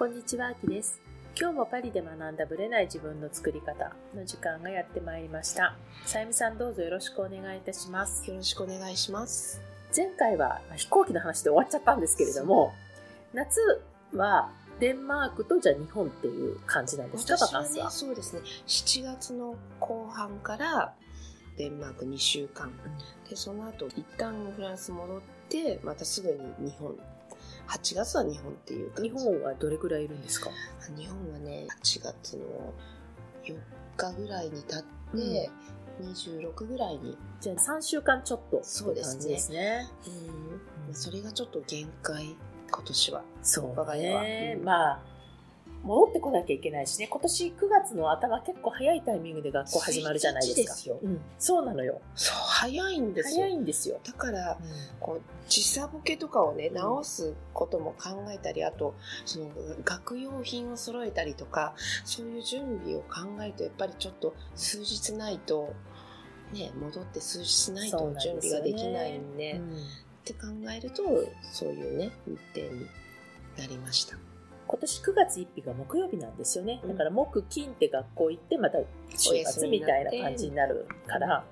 こんにちは、あきです。今日もパリで学んだブレない自分の作り方の時間がやってまいりました。さゆみさんどうぞよろしくお願いいたします。よろしくお願いします。前回はまあ飛行機の話で終わっちゃったんですけれども、夏はデンマークとじゃあ日本っていう感じなんですか、バ私はね。そうですね7月の後半からデンマーク2週間でその後一旦フランス戻ってまたすぐに日本8月は日本っていう日本はどれくらいいるんですか？日本はね8月の4日ぐらいに経って、26ぐらいに、じゃあ3週間ちょっとそうですね。ですね。うん。それがちょっと限界今年は。そう我が家は。ね、うん。まあ戻ってこなきゃいけないしね。今年9月の頭結構早いタイミングで学校始まるじゃないですか。1日ですよ。うん、そうなのよ。そう早いんですよ。早いんですよ、だからこう時差ボケとかをねん直すことも考えたりあとその学用品を揃えたりとかそういう準備を考えるとやっぱりちょっと数日ないとね戻って数日ないと準備ができないんでうん。って考えるとそういうね日程になりました今年9月1日が木曜日なんですよね。だから木金って学校行ってまた週末みたいな感じになるから。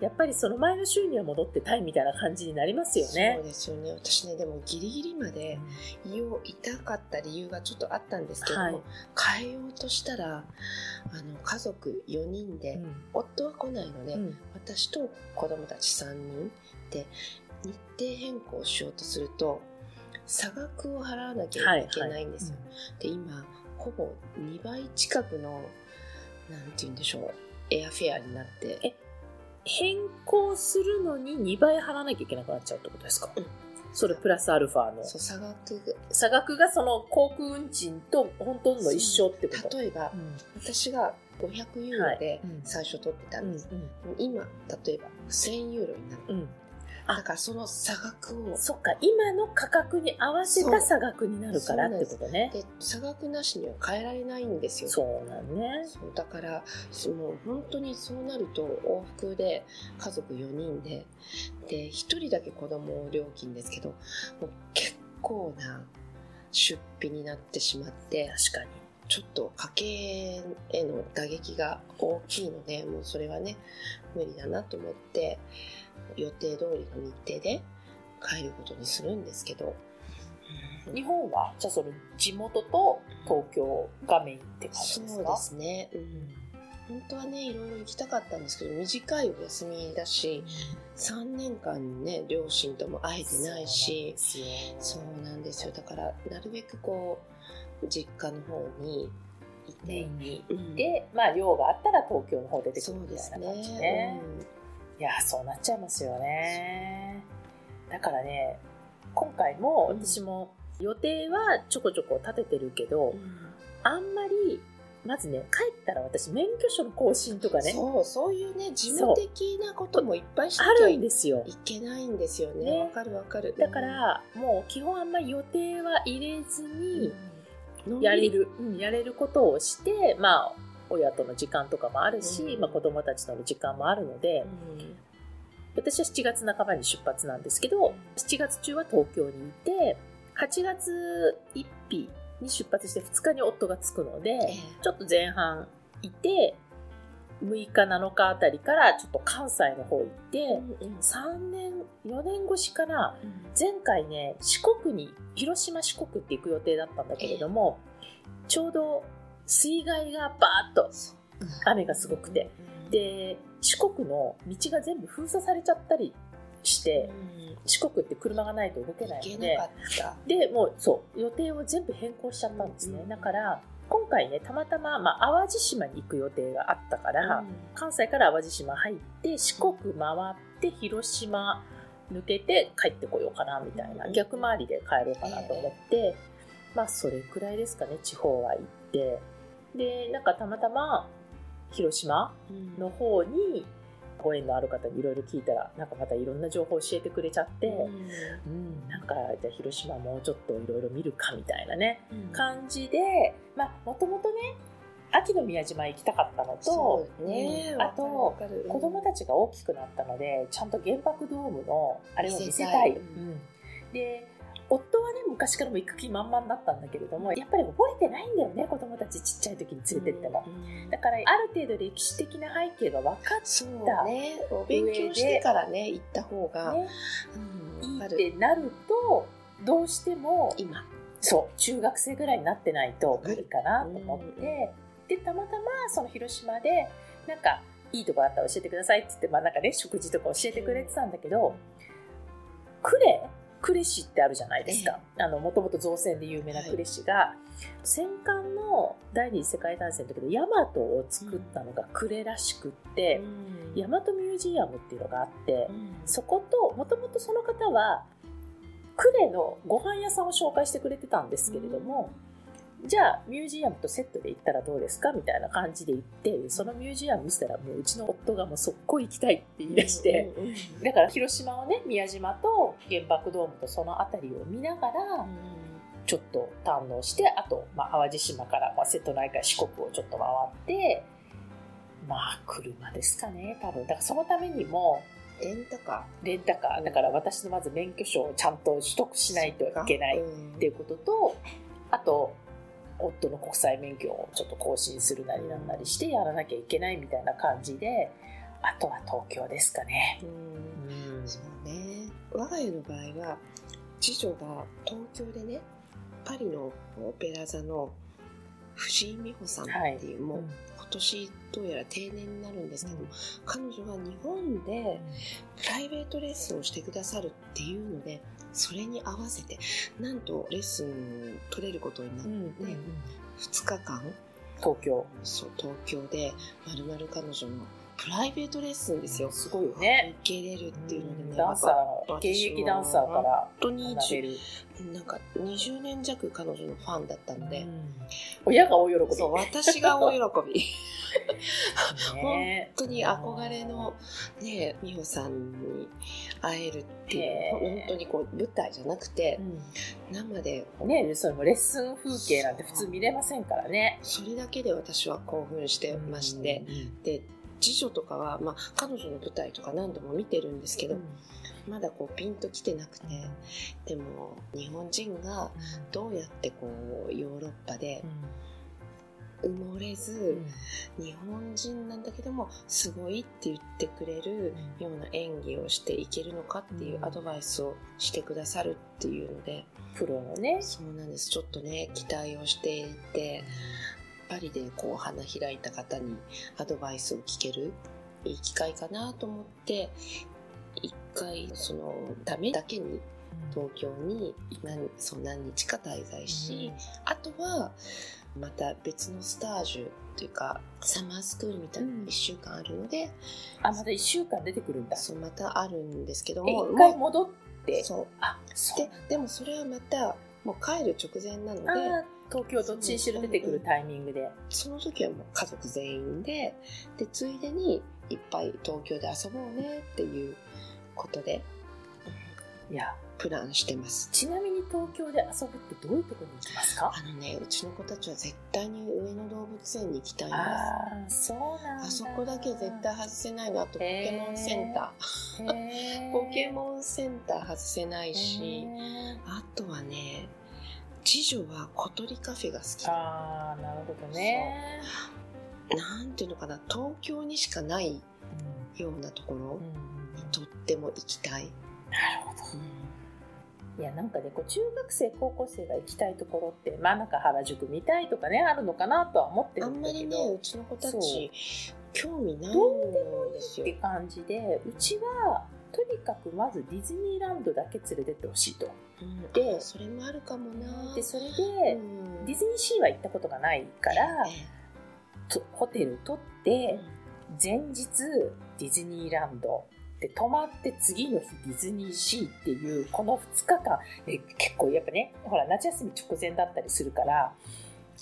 やっぱりその前の週には戻ってたいみたいな感じになりますよね。そうですよね。私ねでもギリギリまで胃を痛かった理由がちょっとあったんですけども、はい。変えようとしたらあの家族4人で、うん。夫は来ないので、うん。私と子供たち3人で日程変更しようとすると差額を払わなきゃいけないんですよ、で今ほぼ2倍近くのなんて言うんでしょうエアフェアになって。え変更するのに2倍払わなきゃいけなくなっちゃうってことですか、うん。それプラスアルファの。差額。差額がその航空運賃と本当の一緒ってこと？例えばうん。私が500ユーロでうん。最初取ってたうんん。です、今例えば1000ユーロになるだからその差額をそっか今の価格に合わせた差額になるからってことね。で差額なしには変えられないんですよ。そうなんね。そうだからその本当にそうなると往復で家族4人でで1人だけ子供料金ですけどもう結構な出費になってしまって。確かにちょっと家計への打撃が大きいのでもうそれはね無理だなと思って予定通りの日程で帰ることにするんですけど、日本はじゃあその地元と東京がメインって感じですか？そうですね、うん、本当はねいろいろ行きたかったんですけど短いお休みだし3年間ね両親とも会えてないし。そうなんですよ。だからなるべくこう実家の方にいてうん。でまあ用があったら東京の方出てくるみそうですたいな感じね。ね。いやそうなっちゃいますよね。だからね今回もうん。私も予定はちょこちょこ立ててるけど、うん。あんまりまずね帰ったら私免許証の更新とかねそうそういうね事務的なこともいっぱいしなあるんですよ。けないんですよね。ね。わかるわかる。だからもう基本あんまり予定は入れずうん。にやれる、うん。やれることをしてまあ親との時間とかもあるし、うん。まあ、子供たちとの時間もあるのでうん。私は7月半ばに出発なんですけど7月中は東京にいて8月1日に出発して2日に夫が着くので、ええ。ちょっと前半いて6日7日あたりからちょっと関西の方行って、うん3年4年越しからうん。前回ね四国に広島四国って行く予定だったんだけれども、ちょうど水害がバーッと雨がすごくて。で四国の道が全部封鎖されちゃったりしてうん。四国って車がないと動けないのででもうそう予定を全部変更しちゃったんですね、うん。だから今回ねたまたま、まあ、淡路島に行く予定があったから、うん。関西から淡路島入って四国回って広島抜けて帰ってこようかなみたいなうん。逆回りで帰ろうかなと思って、まあそれくらいですかね地方は行って。でなんかたまたま広島うんの方にご縁のある方にいろいろ聞いたらなんかまたいろんな情報教えてくれちゃって、うん、なんかじゃあ広島もうちょっといろいろ見るかみたいなねうん。感じでまあもともとね秋の宮島行きたかったのとね。うんあと子供たちが大きくなったのでちゃんと原爆ドームのあれを見せたい、見せたい。うん。で夫はね昔からも行く気満々だったんだけれどもやっぱり覚えてないんだよね子供たちちっちゃい時に連れてっても、だからある程度歴史的な背景が分かった。ね。お勉強してからね行った方が、ね。うん、いいってなるとどうしても今。そう中学生ぐらいになってないと無理かなと思って、でたまたまその広島でなんかいいとこあったら教えてくださいって言って、まあなんかね、食事とか教えてくれてたんだけど、呉呉市ってあるじゃないですか。あの、もともと造船で有名な呉市が、はい、戦艦の第二次世界大戦の時のヤマトを作ったのが呉らしくって、うん、ヤマトミュージアムっていうのがあって、うん、そこと、もともとその方は、呉のご飯屋さんを紹介してくれてたんですけれども、うんじゃあミュージアムとセットで行ったらどうですか？みたいな感じで行ってそのミュージアム見せたらもううちの夫がもう速攻行きたいって言い出して、だから広島をね宮島と原爆ドームとその辺りを見ながら、ちょっと堪能してあと、まあ、淡路島から、まあ、瀬戸内海四国をちょっと回ってまあ車ですかね多分。だからそのためにもレンタカー。レンタカー。だから私のまず免許証をちゃんと取得しないといけないっていうことと、あと夫の国際免許をちょっと更新するなりなんなりしてやらなきゃいけないみたいな感じであとは東京ですかね。うん。そうね。我が家の場合は次女が東京でね。パリのオペラ座の藤井美穂さんっていう、はい、もう今年どうやら定年になるんですけども、うん、彼女が日本でプライベートレッスンをしてくださるっていうのでそれに合わせてなんとレッスン取れることになって、うんうん、2日間。東京。そう東京でまるまる彼女のプライベートレッスンですよ。すごいよね。受けれるっていうのでね。ダンサー、現役ダンサーから。本当になんか20年弱彼女のファンだったので。親が大喜び。そう、私が大喜び。本当に憧れのね、美穂さんに会えるっていう、本当にこう舞台じゃなくて、生で。ね、それもレッスン風景なんて普通見れませんからね。それだけで私は興奮してまして、で、次女とかは、まあ、彼女の舞台とか何度も見てるんですけど、まだこうピンときてなくて、でも日本人がどうやってこうヨーロッパで埋もれず、日本人なんだけどもすごいって言ってくれるような演技をしていけるのかっていうアドバイスをしてくださるっていうので、プロのね。そうなんです。ちょっとね期待をしていてパリでこう花開いた方にアドバイスを聞けるいい機会かなと思って一回そのためだけに東京に何そう何日か滞在し、あとはまた別のスタージュというかサマースクールみたいな1週間あるので、あまた1週間出てくるんだ。そうまたあるんですけども一回戻って。そう。あででもそれはまたもう帰る直前なので東京どっちにしろ出てくるタイミングで。その時はもう家族全員で、で、ついでにいっぱい東京で遊ぼうねっていうことで、いや、プランしてます。ちなみに東京で遊ぶってどういうところに行きますか？あのね、うちの子たちは絶対に上野動物園に行きたいんです。あそうなんあそこだけ絶対外せないの。あとポケモンセンター。ポケモンセンター外せないし、あとはね、次女は小鳥カフェが好き。ああなるほどね。なんていうのかな東京にしかないようなところ。にとっても行きたい、なるほど、うん、いやなんかねこう中学生高校生が行きたいところってまあなんか原宿見たいとかねあるのかなとは思ってるんだけど。あんまりねうちの子たち興味ないんですよ。って感じでうちはとにかくまずディズニーランドだけ連れてってほしいと。でそれもあるかもな。でそれで、ディズニーシーは行ったことがないから、とホテル取って前日ディズニーランドで泊まって次の日ディズニーシーっていうこの2日間、ね、結構やっぱねほら夏休み直前だったりするから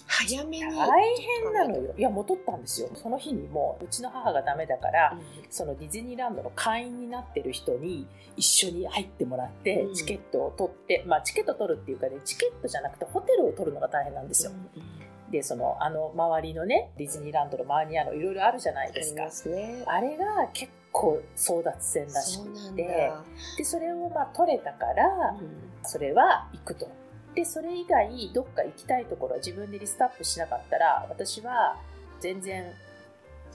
早めに大変なのよいやもう取ったんですよその日にもううちの母がダメだから、うん、そのディズニーランドの会員になってる人に一緒に入ってもらって、チケットを取ってまあチケット取るっていうかねチケットじゃなくてホテルを取るのが大変なんですよ、うんでそのあの周りのねディズニーランドの周りにあのいろいろあるじゃないですか。すね。あれが結構争奪戦らしくてだ。でそれをまあ取れたからうんそれは行くと。でそれ以外どっか行きたいところ自分でリストアップしなかったら私は全然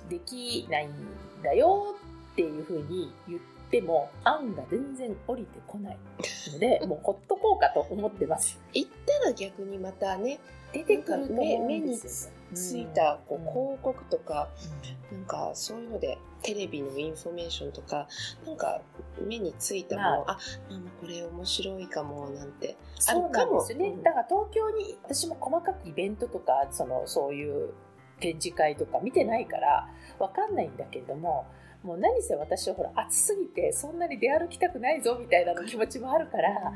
できないんだよっていうふうに言ってても案が全然降りてこないので もうほっとこうかと思ってます。行ったら逆にまたね、出てくると思うん目についたこううん広告とか、なんかそういうのでテレビのインフォメーションとかなんか目についたもの、まあ、ママこれ面白いかもなんてあるかもなんですよね。うんだから東京に私も細かくイベントとかそのそういう展示会とか見てないからわかんないんだけれども。もう何せ私はほら暑すぎてそんなに出歩きたくないぞみたいな気持ちもあるから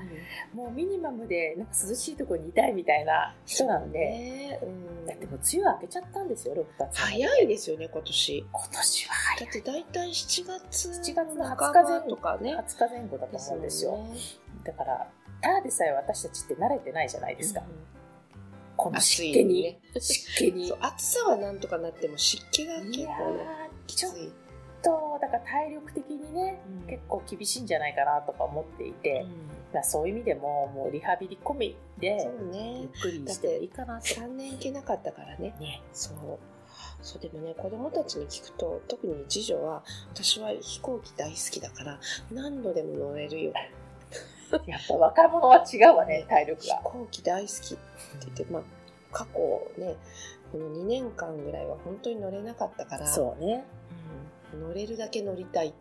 もうミニマムでなんか涼しいところにいたいみたいな人なんで、ね。うん。だってもう梅雨明けちゃったんですよ6月。早いですよね今年。今年はだって大体7月7月の20半日前後かね。20日前後だと思うんですよ。ね。だからただでさえ私たちって慣れてないじゃないですか、うん。この暑湿気に、ね。湿気に。暑さはなんとかなっても湿気が結構ねきつい、とだから体力的にね、うん。結構厳しいんじゃないかなとか思っていて、まあ、そういう意味でももうリハビリ込みでゆね。っくりしてもいいかなと。3年行けなかったからね。ね、そう。そうでもね子供たちに聞くと特に次女は私は飛行機大好きだから何度でも乗れるよ。やっぱ若者は違うわね体力飛が。行機大好きって言って、まあ、過去ねこの2年間ぐらいは本当に乗れなかったから。そうね。うん乗れるだけ乗りたいっ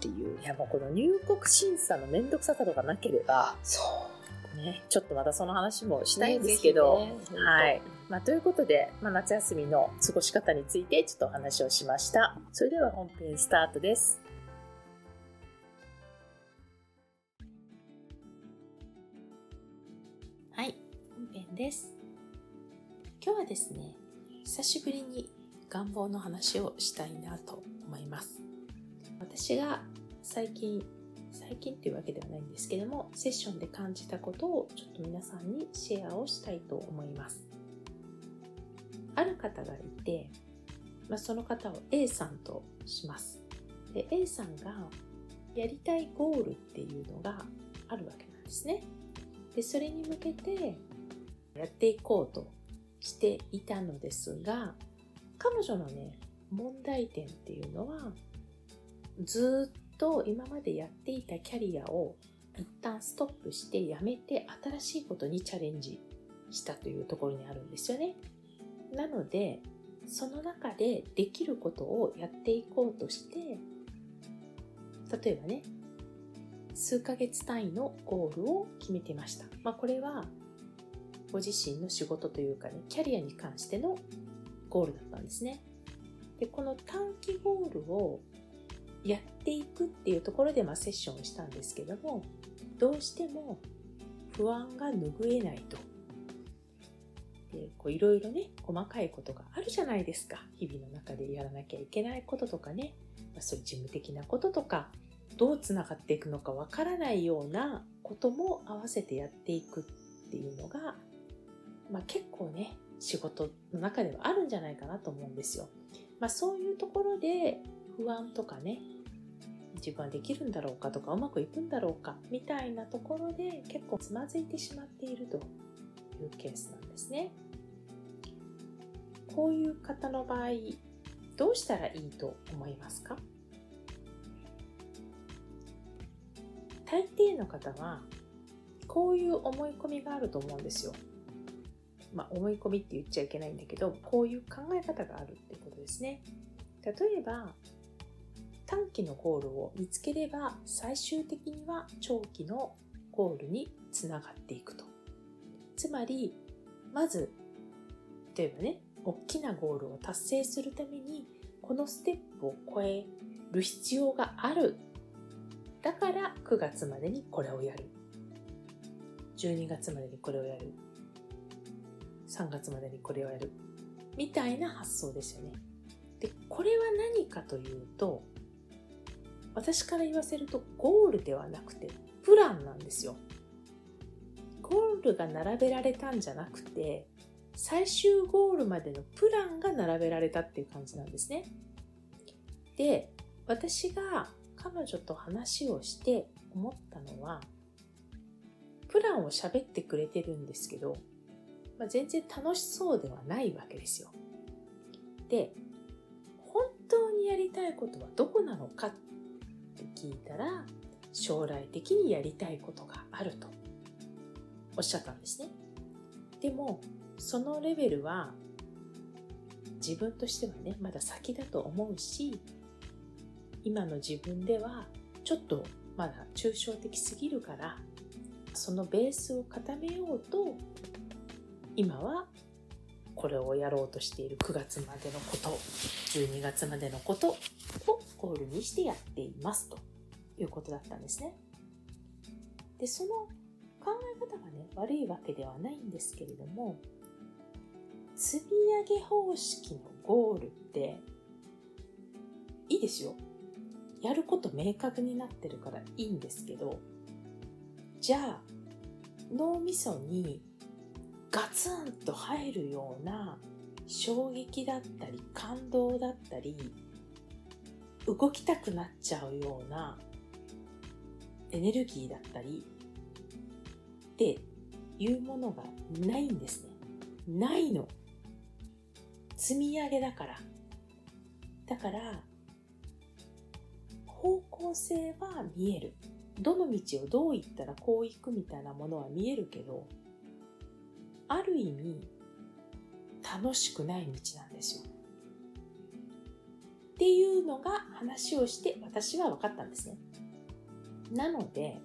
ていういやもうこの入国審査の面倒くささとかなければ、そうね、ちょっとまたその話もしたいんですけど、ねねはいまあ、ということで、まあ、夏休みの過ごし方についてちょっとお話をしました。それでは本編スタートです。はい、本編です。今日はですね、久しぶりに願望の話をしたいなと思います。私が最近、最近っていうわけではないんですけども、セッションで感じたことをちょっと皆さんにシェアをしたいと思います。ある方がいて、まあ、その方を A さんとします。で、A さんがやりたいゴールっていうのがあるわけなんですね。で、それに向けてやっていこうとしていたのですが、彼女のね、問題点っていうのは、ずっと今までやっていたキャリアを一旦ストップしてやめて新しいことにチャレンジしたというところにあるんですよね。なので、その中でできることをやっていこうとして、例えばね、数ヶ月単位のゴールを決めてました。まあこれは、ご自身の仕事というかね、キャリアに関してのゴールだったんですね。で、この短期ゴールをやっていくっていうところで、まあ、セッションをしたんですけども、どうしても不安が拭えないと。いろいろね、細かいことがあるじゃないですか。日々の中でやらなきゃいけないこととかね、まあ、そういう事務的なこととか、どうつながっていくのかわからないようなことも合わせてやっていくっていうのが、まあ、結構ね、仕事の中ではあるんじゃないかなと思うんですよ。まあ、そういうところで不安とかね、自分はできるんだろうかとか、うまくいくんだろうかみたいなところで結構つまずいてしまっているというケースなんですね。こういう方の場合、どうしたらいいと思いますか？大抵の方は、こういう思い込みがあると思うんですよ。まあ、思い込みって言っちゃいけないんだけど、こういう考え方があるってことですね。例えば、短期のゴールを見つければ、最終的には長期のゴールにつながっていくと。つまり、まず、例えばね、大きなゴールを達成するために、このステップを超える必要がある。だから9月までにこれをやる。12月までにこれをやる。3月までにこれをやる。みたいな発想ですよね。で、これは何かというと、私から言わせるとゴールではなくてプランなんですよ。ゴールが並べられたんじゃなくて、最終ゴールまでのプランが並べられたっていう感じなんですね。で、私が彼女と話をして思ったのは、プランを喋ってくれてるんですけど、まあ、全然楽しそうではないわけですよ。で、本当にやりたいことはどこなのかって聞いたら、将来的にやりたいことがあるとおっしゃったんですね。でも、そのレベルは自分としてはね、まだ先だと思うし、今の自分ではちょっとまだ抽象的すぎるからそのベースを固めようと今はこれをやろうとしている9月までのこと12月までのことをゴールにしてやっていますということだったんですね。でその考え方がね悪いわけではないんですけれども積み上げ方式のゴールっていいですよやること明確になってるからいいんですけど、じゃあ、脳みそにガツンと入るような衝撃だったり感動だったり動きたくなっちゃうようなエネルギーだったりっていうものがないんですね。ないの。積み上げだから。だから、方向性は見える。どの道をどう行ったらこう行くみたいなものは見えるけど、ある意味、楽しくない道なんですよ。っていうのが話をして私は分かったんですね。なので、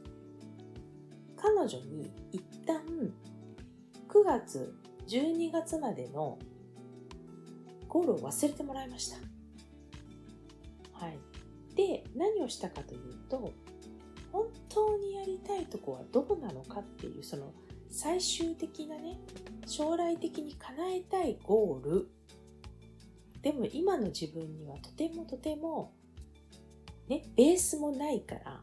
彼女に一旦9月、12月までのゴールを忘れてもらいました。はい。で、何をしたかというと、本当にやりたいとこはどこなのかっていう、その最終的なね、将来的に叶えたいゴール。でも今の自分にはとてもとても、ね、ベースもないから、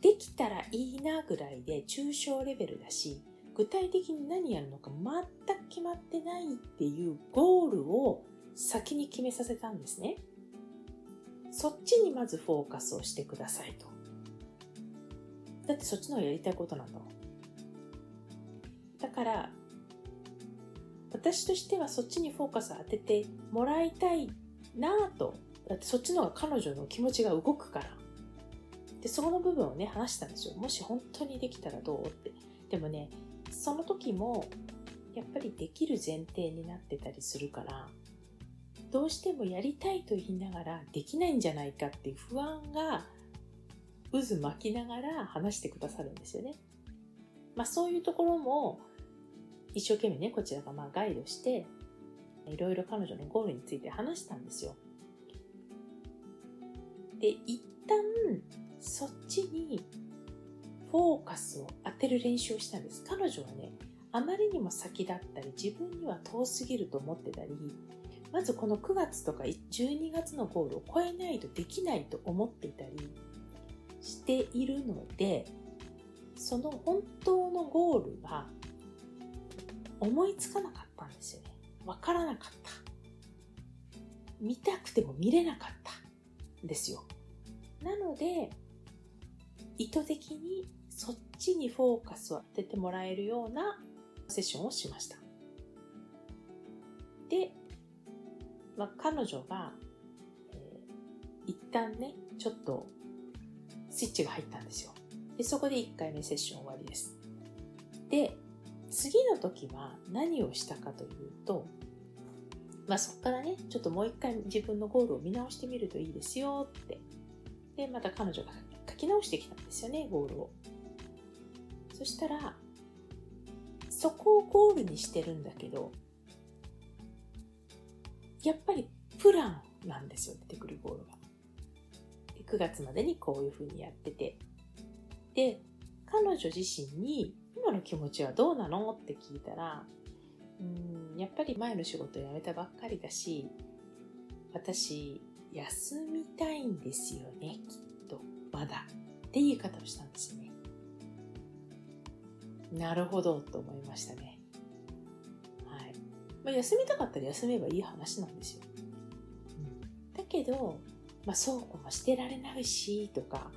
できたらいいなぐらいで抽象レベルだし、具体的に何やるのか全く決まってないっていうゴールを先に決めさせたんですね。そっちにまずフォーカスをしてくださいと。だってそっちの方がやりたいことなんだもん。だから、私としてはそっちにフォーカスを当ててもらいたいなぁと。だってそっちの方が彼女の気持ちが動くから。で、そこの部分をね、話したんですよ。もし本当にできたらどうって。でもね、その時も、やっぱりできる前提になってたりするから、どうしてもやりたいと言いながらできないんじゃないかっていう不安が渦巻きながら話してくださるんですよね。まあそういうところも一生懸命ね、こちらがまあガイドして、いろいろ彼女のゴールについて話したんですよ。で、一旦そっちにフォーカスを当てる練習をしたんです。彼女はね、あまりにも先だったり、自分には遠すぎると思ってたり、まずこの9月とか12月のゴールを超えないとできないと思っていたりしているので、その本当のゴールが思いつかなかったんですよね。わからなかった。見たくても見れなかったんですよ。なので、意図的にそっちにフォーカスを当ててもらえるようなセッションをしました。で、まあ、彼女が、えー、一旦ね、ちょっとスイッチが入ったんですよ。で、そこで1回目セッション終わりです。で、次の時は何をしたかというと、まあ、そこからね、ちょっともう一回自分のゴールを見直してみるといいですよって。で、また彼女が書き直してきたんですよね、ゴールを。そしたら、そこをゴールにしてるんだけど、やっぱりプランなんですよ、出てくるゴールが。9月までにこういうふうにやってて。で、彼女自身に今の気持ちはどうなの？って聞いたら、うん、やっぱり前の仕事辞めたばっかりだし、私、休みたいんですよね、きっと。まだ。って言い方をしたんですね。なるほど、と思いましたね。はいまあ、休みたかったら休めばいい話なんですよ。うんだけど、まあ、そうこもしてられないしとか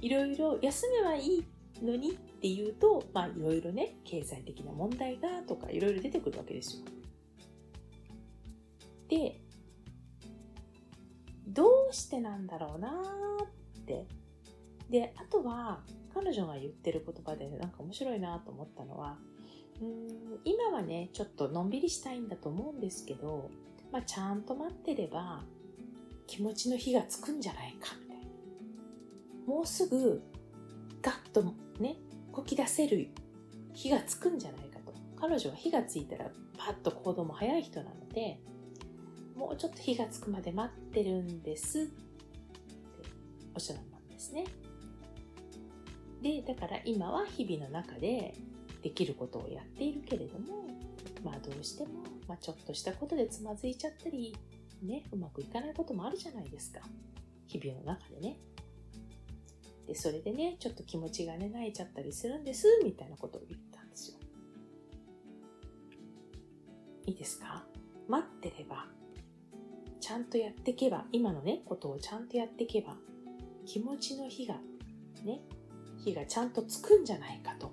いろいろ休めばいいのにっっていうと、まあ、いろいろね経済的な問題がとかいろいろ出てくるわけですよ。でどうしてなんだろうなってであとは彼女が言ってる言葉でなんか面白いなと思ったのはうん今はねちょっとのんびりしたいんだと思うんですけど、まあ、ちゃんと待ってれば気持ちの火がつくんじゃないかみたいなもうすぐガッとねこき出せる火がつくんじゃないかと。彼女は火がついたらパッと行動も早い人なのでもうちょっと火がつくまで待ってるんですっておっしゃったんですね。でだから今は日々の中でできることをやっているけれどもまあどうしても、まあ、ちょっとしたことでつまずいちゃったりねうまくいかないこともあるじゃないですか。日々の中でね。でそれでねちょっと気持ちがね泣いちゃったりするんですみたいなことを言ったんですよ。いいですか？待ってればちゃんとやっていけば今のねことをちゃんとやっていけば気持ちの火がね火がちゃんとつくんじゃないかと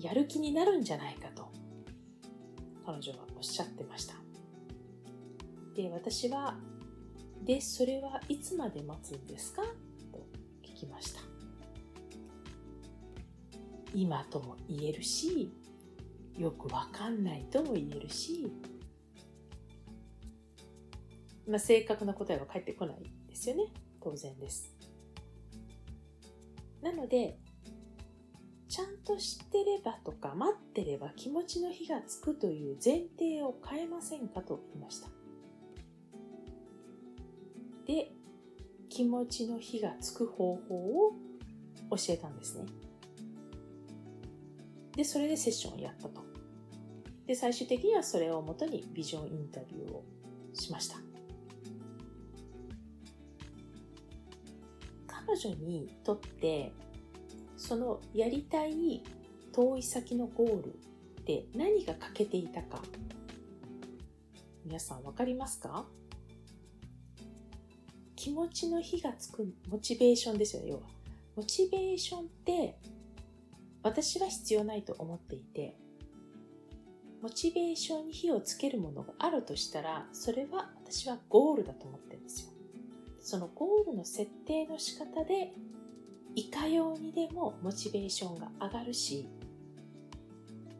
やる気になるんじゃないかと彼女はおっしゃってました。で私はでそれはいつまで待つんですか？きました。今とも言えるしよくわかんないとも言えるし、まあ、正確な答えは返ってこないですよね。当然です。なのでちゃんと知ってればとか待ってれば気持ちの火がつくという前提を変えませんかと言いました。で、気持ちの火がつく方法を教えたんですね。で、それでセッションをやったと。で、最終的にはそれをもとにビジョンインタビューをしました。彼女にとってそのやりたい遠い先のゴールで何が欠けていたか皆さん分かりますか？気持ちの火がつくモチベーションですよ要は。モチベーションって私は必要ないと思っていてモチベーションに火をつけるものがあるとしたらそれは私はゴールだと思ってるんですよ。そのゴールの設定の仕方でいかようにでもモチベーションが上がるし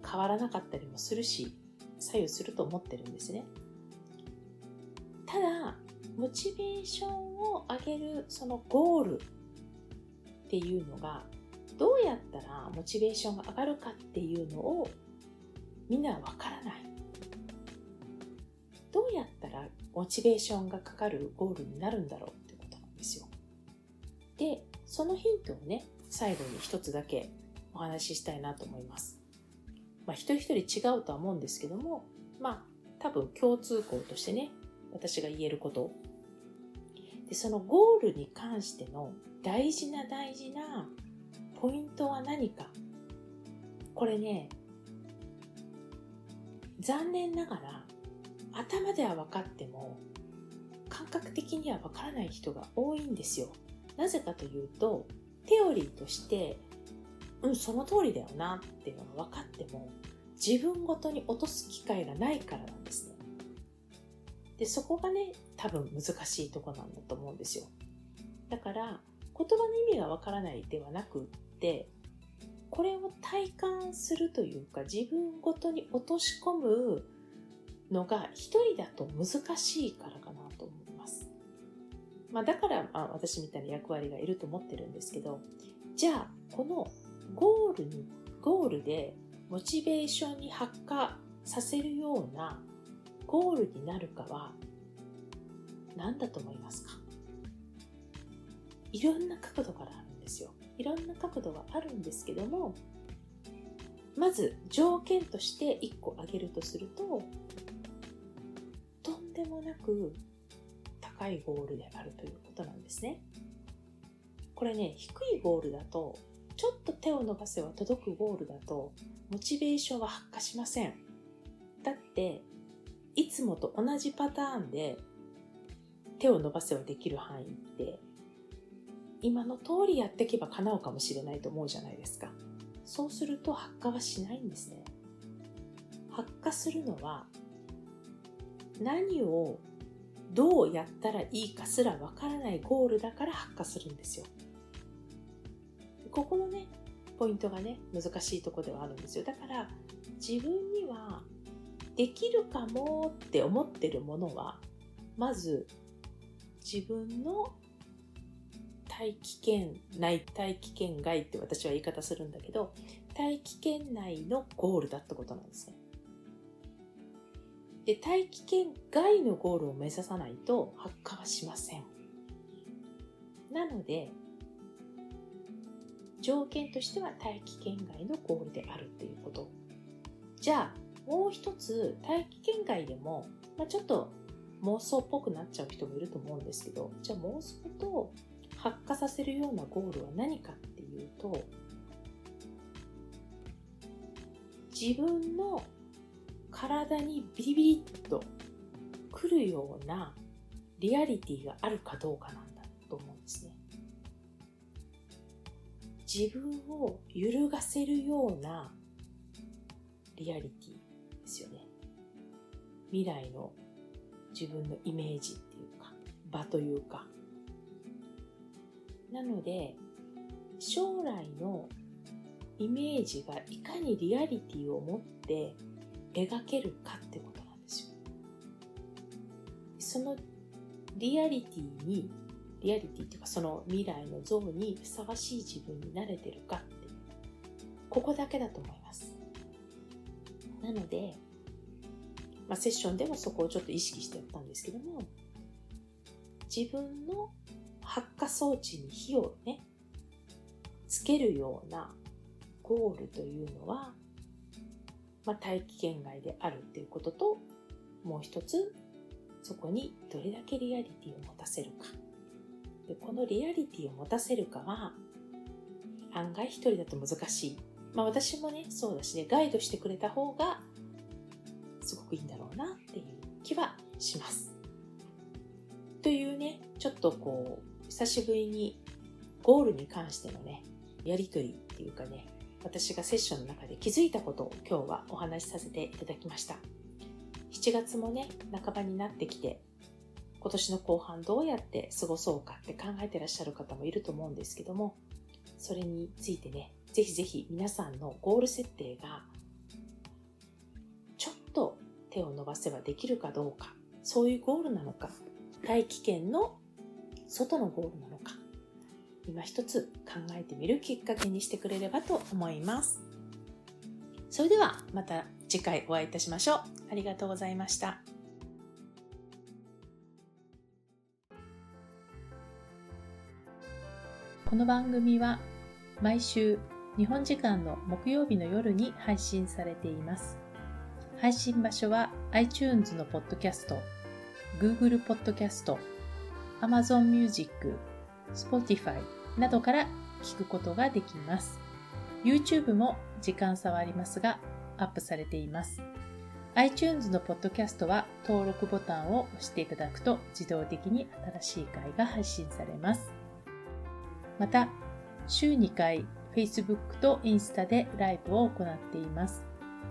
変わらなかったりもするし左右すると思ってるんですね。モチベーションを上げるそのゴールっていうのがどうやったらモチベーションが上がるかっていうのをみんなはわからないどうやったらモチベーションがかかるゴールになるんだろうってことなんですよでそのヒントをね、最後に一つだけお話ししたいなと思います。まあ、一人一人違うとは思うんですけども、まあ、多分共通項としてね、私が言えること。で、そのゴールに関しての大事な大事なポイントは何か。これね、残念ながら頭では分かっても感覚的には分からない人が多いんですよ。なぜかというと、テオリーとして、うん、その通りだよなっていうのが分かっても、自分ごとに落とす機会がないからなんですね。で、そこがね、多分難しいとこなんだと思うんですよ。だから、言葉の意味がわからないではなくって、これを体感するというか、自分ごとに落とし込むのが一人だと難しいからかなと思います。まあ、だから、まあ、私みたいな役割がいると思ってるんですけど、じゃあ、このゴールに、ゴールでモチベーションに発火させるようなゴールになるかは何だと思いますか？いろんな角度からあるんですよ。いろんな角度があるんですけども、まず条件として1個挙げるとすると、とんでもなく高いゴールであるということなんですね。これね、低いゴールだと、ちょっと手を伸ばせば届くゴールだと、モチベーションは発火しません。だって、いつもと同じパターンで手を伸ばせばできる範囲って今の通りやっていけば叶うかもしれないと思うじゃないですか。そうすると発火はしないんですね。発火するのは何をどうやったらいいかすらわからないゴールだから発火するんですよ。ここのねポイントがね難しいとこではあるんですよ。だから自分にはできるかもって思ってるものはまず自分の大気圏内大気圏外って私は言い方するんだけど大気圏内のゴールだってことなんですね。で大気圏外のゴールを目指さないと発火はしません。なので条件としては大気圏外のゴールであるっていうこと。じゃあもう一つ大気圏外でも、まあ、ちょっと妄想っぽくなっちゃう人もいると思うんですけどじゃあ妄想と発火させるようなゴールは何かっていうと自分の体にビビリっとくるようなリアリティがあるかどうかなんだと思うんですね。自分を揺るがせるようなリアリティですよね。未来の自分のイメージっていうか、場というか。なので、将来のイメージがいかにリアリティを持って描けるかってことなんですよ。そのリアリティに、リアリティっていうかその未来の像にふさわしい自分になれてるかって、ここだけだと思います。なので、まあ、セッションでもそこをちょっと意識してやったんですけども、自分の発火装置に火をね、つけるようなゴールというのは、まあ、大気圏外であるっていうことと、もう一つ、そこにどれだけリアリティを持たせるか。でこのリアリティを持たせるかは、案外一人だと難しい。まあ私もね、そうだしね、ガイドしてくれた方が、すごくいいんだろうなっていう気はします。というね、ちょっとこう、久しぶりにゴールに関してのね、やりとりっていうかね、私がセッションの中で気づいたことを今日はお話しさせていただきました。7月もね、半ばになってきて、今年の後半どうやって過ごそうかって考えてらっしゃる方もいると思うんですけども、それについてね、ぜひぜひ皆さんのゴール設定が、っと手を伸ばせばできるかどうか、そういうゴールなのか、大気圏の外のゴールなのか、今一つ考えてみるきっかけにしてくれればと思います。それではまた次回お会いいたしましょう。ありがとうございました。この番組は毎週日本時間の木曜日の夜に配信されています。配信場所は iTunes のポッドキャスト、Google ポッドキャスト、Amazon Music、Spotify などから聞くことができます。YouTube も時間差はありますがアップされています。iTunes のポッドキャストは登録ボタンを押していただくと自動的に新しい回が配信されます。また、週2回 Facebook とインスタでライブを行っています。